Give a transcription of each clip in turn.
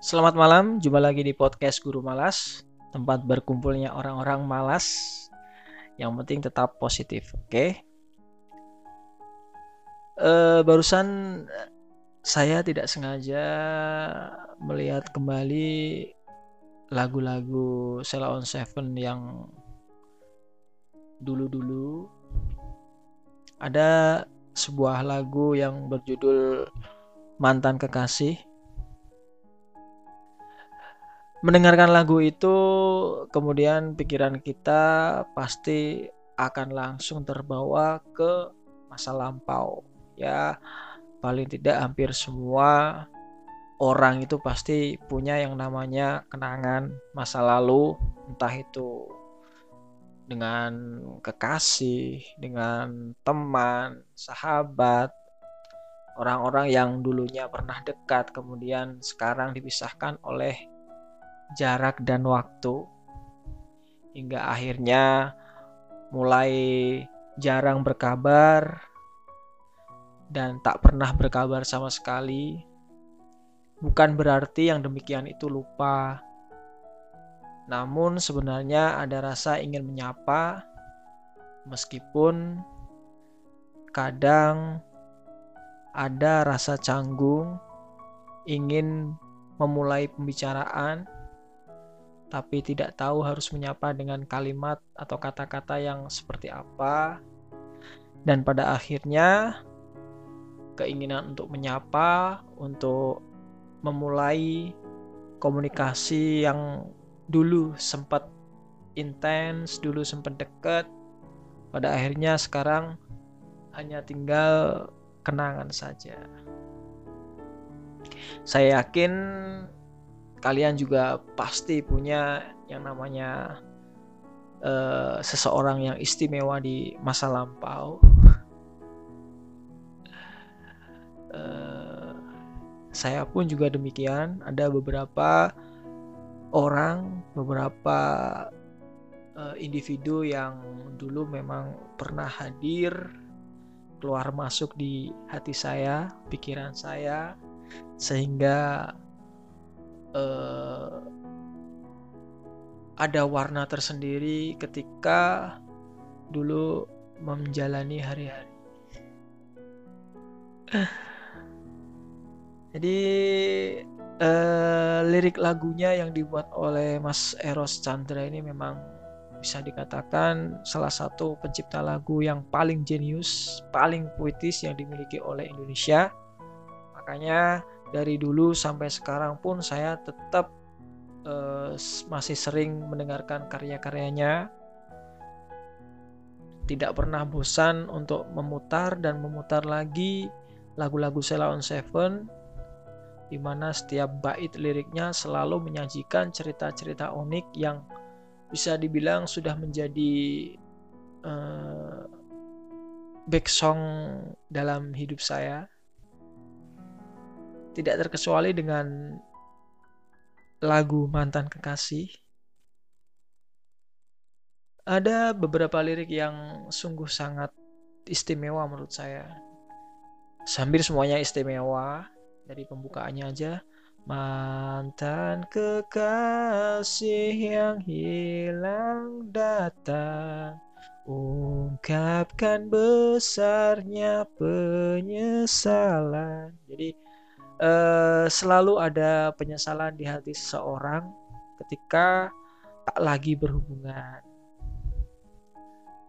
Selamat malam, jumpa lagi di podcast Guru Malas, tempat berkumpulnya orang-orang malas. Yang penting tetap positif, oke? Okay? Uh, barusan saya tidak sengaja melihat kembali lagu-lagu Sela on Seven yang dulu-dulu. Ada sebuah lagu yang berjudul Mantan Kekasih mendengarkan lagu itu kemudian pikiran kita pasti akan langsung terbawa ke masa lampau ya. Paling tidak hampir semua orang itu pasti punya yang namanya kenangan masa lalu entah itu dengan kekasih, dengan teman, sahabat, orang-orang yang dulunya pernah dekat kemudian sekarang dipisahkan oleh jarak dan waktu hingga akhirnya mulai jarang berkabar dan tak pernah berkabar sama sekali. Bukan berarti yang demikian itu lupa. Namun sebenarnya ada rasa ingin menyapa meskipun kadang ada rasa canggung ingin memulai pembicaraan tapi tidak tahu harus menyapa dengan kalimat atau kata-kata yang seperti apa. Dan pada akhirnya keinginan untuk menyapa, untuk memulai komunikasi yang dulu sempat intens, dulu sempat dekat, pada akhirnya sekarang hanya tinggal kenangan saja. Saya yakin kalian juga pasti punya yang namanya uh, seseorang yang istimewa di masa lampau. Uh, saya pun juga demikian. Ada beberapa orang, beberapa uh, individu yang dulu memang pernah hadir, keluar masuk di hati saya, pikiran saya, sehingga uh, ada warna tersendiri ketika dulu menjalani hari-hari. Jadi uh, lirik lagunya yang dibuat oleh Mas Eros Chandra ini memang bisa dikatakan salah satu pencipta lagu yang paling jenius, paling puitis yang dimiliki oleh Indonesia. Makanya dari dulu sampai sekarang pun saya tetap uh, masih sering mendengarkan karya-karyanya. Tidak pernah bosan untuk memutar dan memutar lagi lagu-lagu Sheila on Seven di mana setiap bait liriknya selalu menyajikan cerita-cerita unik yang bisa dibilang sudah menjadi uh, back song dalam hidup saya tidak terkecuali dengan lagu Mantan Kekasih. Ada beberapa lirik yang sungguh sangat istimewa menurut saya. Sambil semuanya istimewa dari pembukaannya aja. Mantan kekasih yang hilang datang Ungkapkan besarnya penyesalan Jadi uh, selalu ada penyesalan di hati seseorang ketika tak lagi berhubungan.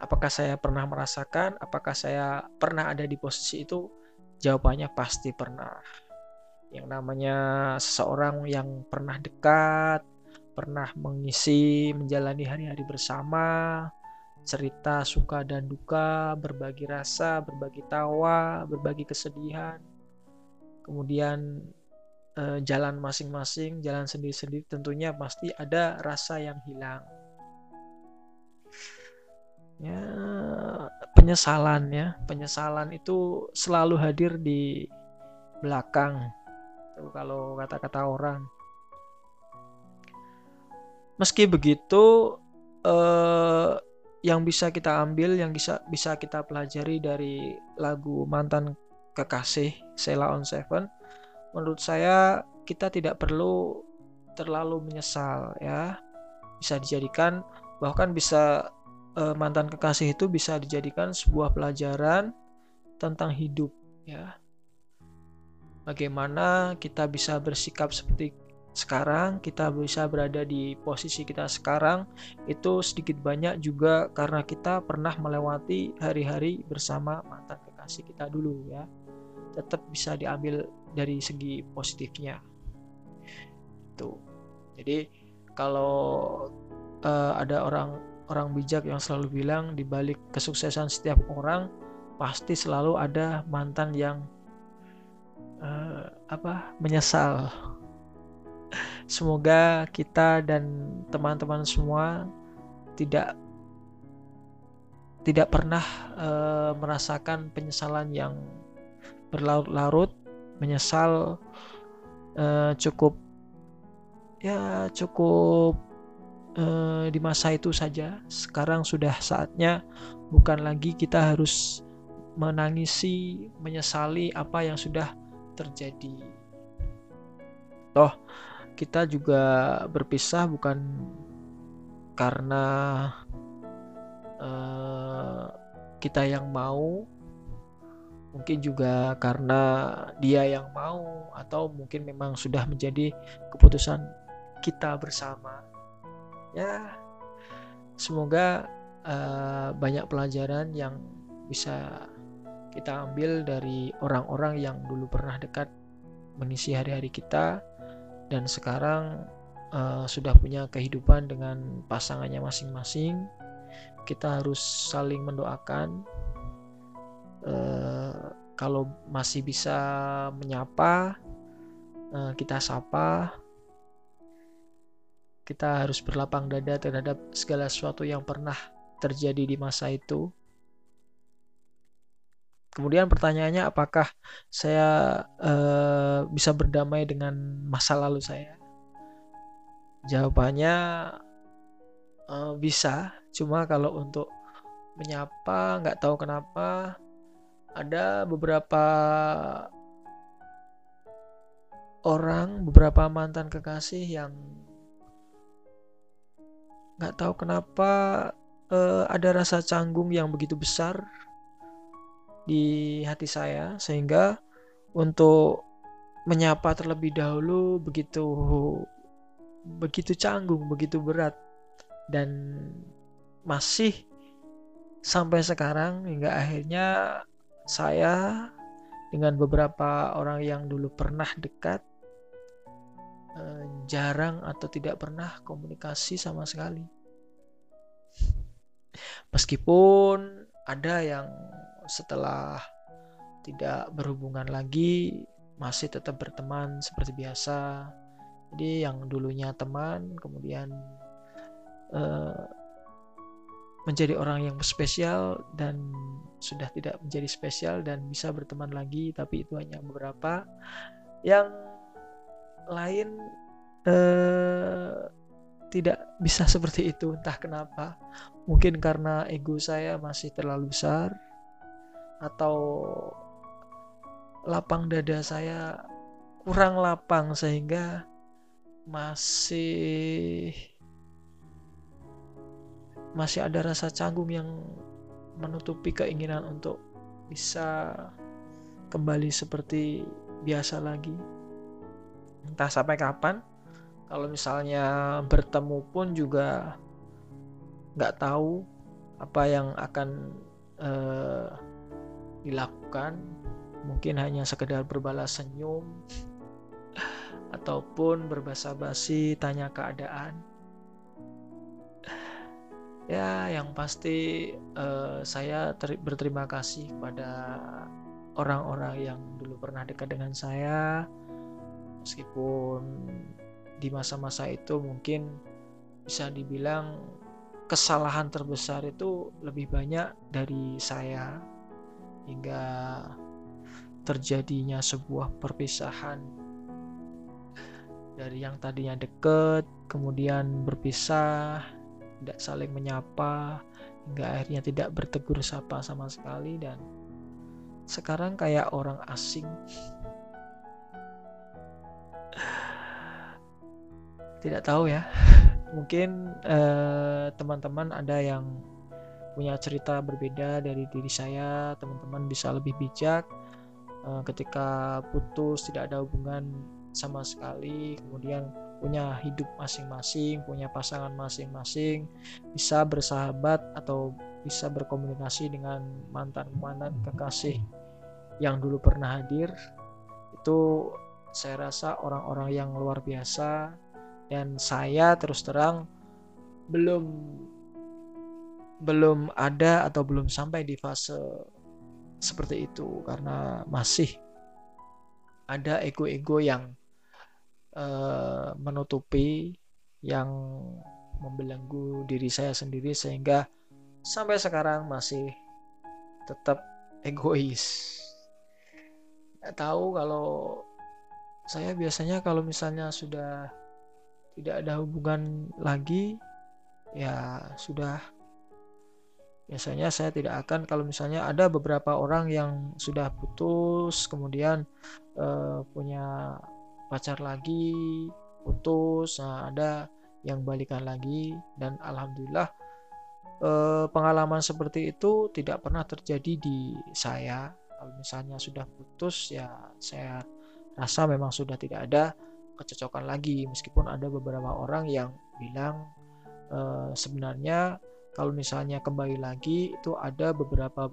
Apakah saya pernah merasakan? Apakah saya pernah ada di posisi itu? Jawabannya pasti pernah. Yang namanya seseorang yang pernah dekat, pernah mengisi, menjalani hari-hari bersama, cerita suka dan duka, berbagi rasa, berbagi tawa, berbagi kesedihan, kemudian eh, jalan masing-masing, jalan sendiri-sendiri, tentunya pasti ada rasa yang hilang. Ya, penyesalan ya, penyesalan itu selalu hadir di belakang. Itu kalau kata-kata orang. Meski begitu, eh, yang bisa kita ambil, yang bisa bisa kita pelajari dari lagu mantan kekasih Sheila on Seven menurut saya kita tidak perlu terlalu menyesal ya. Bisa dijadikan bahkan bisa eh, mantan kekasih itu bisa dijadikan sebuah pelajaran tentang hidup ya. Bagaimana kita bisa bersikap seperti sekarang kita bisa berada di posisi kita sekarang itu sedikit banyak juga karena kita pernah melewati hari-hari bersama mantan kekasih kita dulu ya tetap bisa diambil dari segi positifnya. Itu jadi kalau uh, ada orang orang bijak yang selalu bilang di balik kesuksesan setiap orang pasti selalu ada mantan yang uh, apa menyesal. Semoga kita dan teman-teman semua tidak tidak pernah uh, merasakan penyesalan yang berlarut-larut, menyesal uh, cukup ya cukup uh, di masa itu saja. Sekarang sudah saatnya bukan lagi kita harus menangisi, menyesali apa yang sudah terjadi. Toh kita juga berpisah bukan karena uh, kita yang mau mungkin juga karena dia yang mau atau mungkin memang sudah menjadi keputusan kita bersama. Ya semoga uh, banyak pelajaran yang bisa kita ambil dari orang-orang yang dulu pernah dekat mengisi hari-hari kita dan sekarang uh, sudah punya kehidupan dengan pasangannya masing-masing. Kita harus saling mendoakan uh, kalau masih bisa menyapa uh, kita sapa. Kita harus berlapang dada terhadap segala sesuatu yang pernah terjadi di masa itu. Kemudian pertanyaannya apakah saya uh, bisa berdamai dengan masa lalu saya? Jawabannya uh, bisa, cuma kalau untuk menyapa nggak tahu kenapa ada beberapa orang, beberapa mantan kekasih yang nggak tahu kenapa uh, ada rasa canggung yang begitu besar di hati saya sehingga untuk menyapa terlebih dahulu begitu begitu canggung, begitu berat dan masih sampai sekarang hingga akhirnya saya dengan beberapa orang yang dulu pernah dekat eh, jarang atau tidak pernah komunikasi sama sekali. Meskipun ada yang setelah tidak berhubungan lagi masih tetap berteman seperti biasa jadi yang dulunya teman kemudian uh, menjadi orang yang spesial dan sudah tidak menjadi spesial dan bisa berteman lagi tapi itu hanya beberapa. Yang lain uh, tidak bisa seperti itu entah kenapa. Mungkin karena ego saya masih terlalu besar atau lapang dada saya kurang lapang sehingga masih masih ada rasa canggung yang menutupi keinginan untuk bisa kembali seperti biasa lagi. Entah sampai kapan kalau misalnya bertemu pun juga nggak tahu apa yang akan uh, dilakukan. Mungkin hanya sekedar berbalas senyum ataupun berbahasa basi tanya keadaan ya yang pasti uh, saya berterima kasih kepada orang-orang yang dulu pernah dekat dengan saya. Meskipun di masa-masa itu mungkin bisa dibilang kesalahan terbesar itu lebih banyak dari saya. Hingga terjadinya sebuah perpisahan dari yang tadinya deket kemudian berpisah tidak saling menyapa hingga akhirnya tidak bertegur sapa sama sekali dan sekarang kayak orang asing. Tidak tahu ya. Mungkin eh, teman-teman ada yang punya cerita berbeda dari diri saya. Teman-teman bisa lebih bijak eh, ketika putus tidak ada hubungan sama sekali. Kemudian punya hidup masing-masing punya pasangan masing-masing bisa bersahabat atau bisa berkomunikasi dengan mantan-mantan kekasih yang dulu pernah hadir. Itu saya rasa orang-orang yang luar biasa dan saya terus terang belum belum ada atau belum sampai di fase seperti itu karena masih ada ego-ego yang uh, menutupi yang membelenggu diri saya sendiri sehingga sampai sekarang masih tetap egois. Nggak tahu kalau saya biasanya kalau misalnya sudah tidak ada hubungan lagi ya sudah biasanya saya tidak akan kalau misalnya ada beberapa orang yang sudah putus kemudian uh, punya pacar lagi putus nah ada yang balikan lagi dan alhamdulillah uh, pengalaman seperti itu tidak pernah terjadi di saya. Kalau misalnya sudah putus ya saya rasa memang sudah tidak ada kecocokan lagi. Meskipun ada beberapa orang yang bilang uh, sebenarnya kalau misalnya kembali lagi itu ada beberapa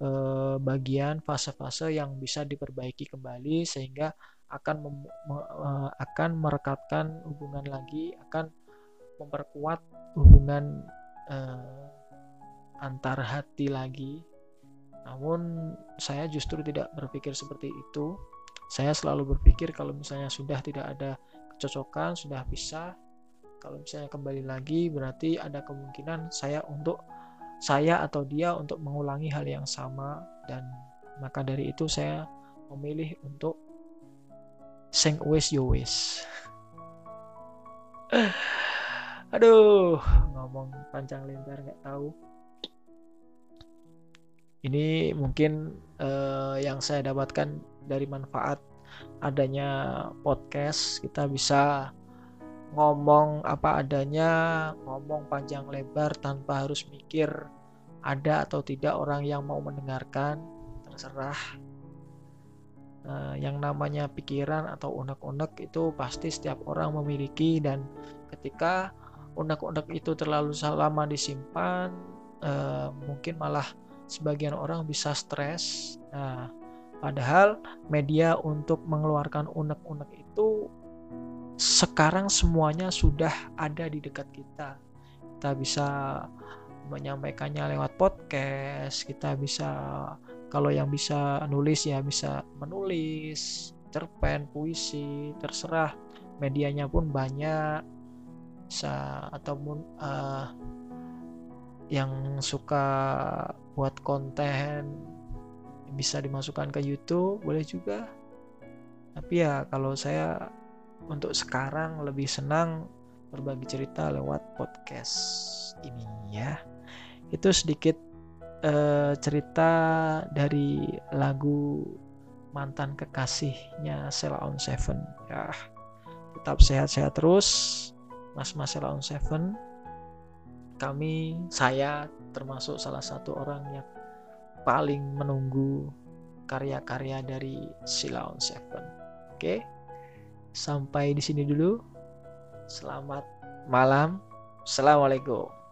uh, bagian fase-fase yang bisa diperbaiki kembali sehingga akan mem, uh, akan merekatkan hubungan lagi akan memperkuat hubungan uh, antar hati lagi. Namun saya justru tidak berpikir seperti itu. Saya selalu berpikir kalau misalnya sudah tidak ada kecocokan, sudah bisa, kalau misalnya kembali lagi berarti ada kemungkinan saya untuk saya atau dia untuk mengulangi hal yang sama. Dan maka dari itu saya memilih untuk sing wis yo wis. Aduh, ngomong panjang lebar nggak tahu. Ini mungkin uh, yang saya dapatkan dari manfaat adanya podcast kita bisa ngomong apa adanya ngomong panjang lebar tanpa harus mikir ada atau tidak orang yang mau mendengarkan terserah uh, yang namanya pikiran atau unek-unek itu pasti setiap orang memiliki dan ketika unek-unek itu terlalu lama disimpan uh, mungkin malah sebagian orang bisa stres nah Padahal media untuk mengeluarkan unek-unek itu sekarang semuanya sudah ada di dekat kita. Kita bisa menyampaikannya lewat podcast, kita bisa kalau yang bisa nulis ya bisa menulis, cerpen, puisi, terserah. Medianya pun banyak. Bisa ataupun uh, yang suka buat konten bisa dimasukkan ke YouTube boleh juga tapi ya kalau saya untuk sekarang lebih senang berbagi cerita lewat podcast ini ya itu sedikit uh, cerita dari lagu mantan kekasihnya Sela on Seven ya tetap sehat-sehat terus Mas Mas Sela on Seven kami saya termasuk salah satu orang yang paling menunggu karya-karya dari Silaon Seven. Oke, sampai di sini dulu. Selamat malam. Assalamualaikum.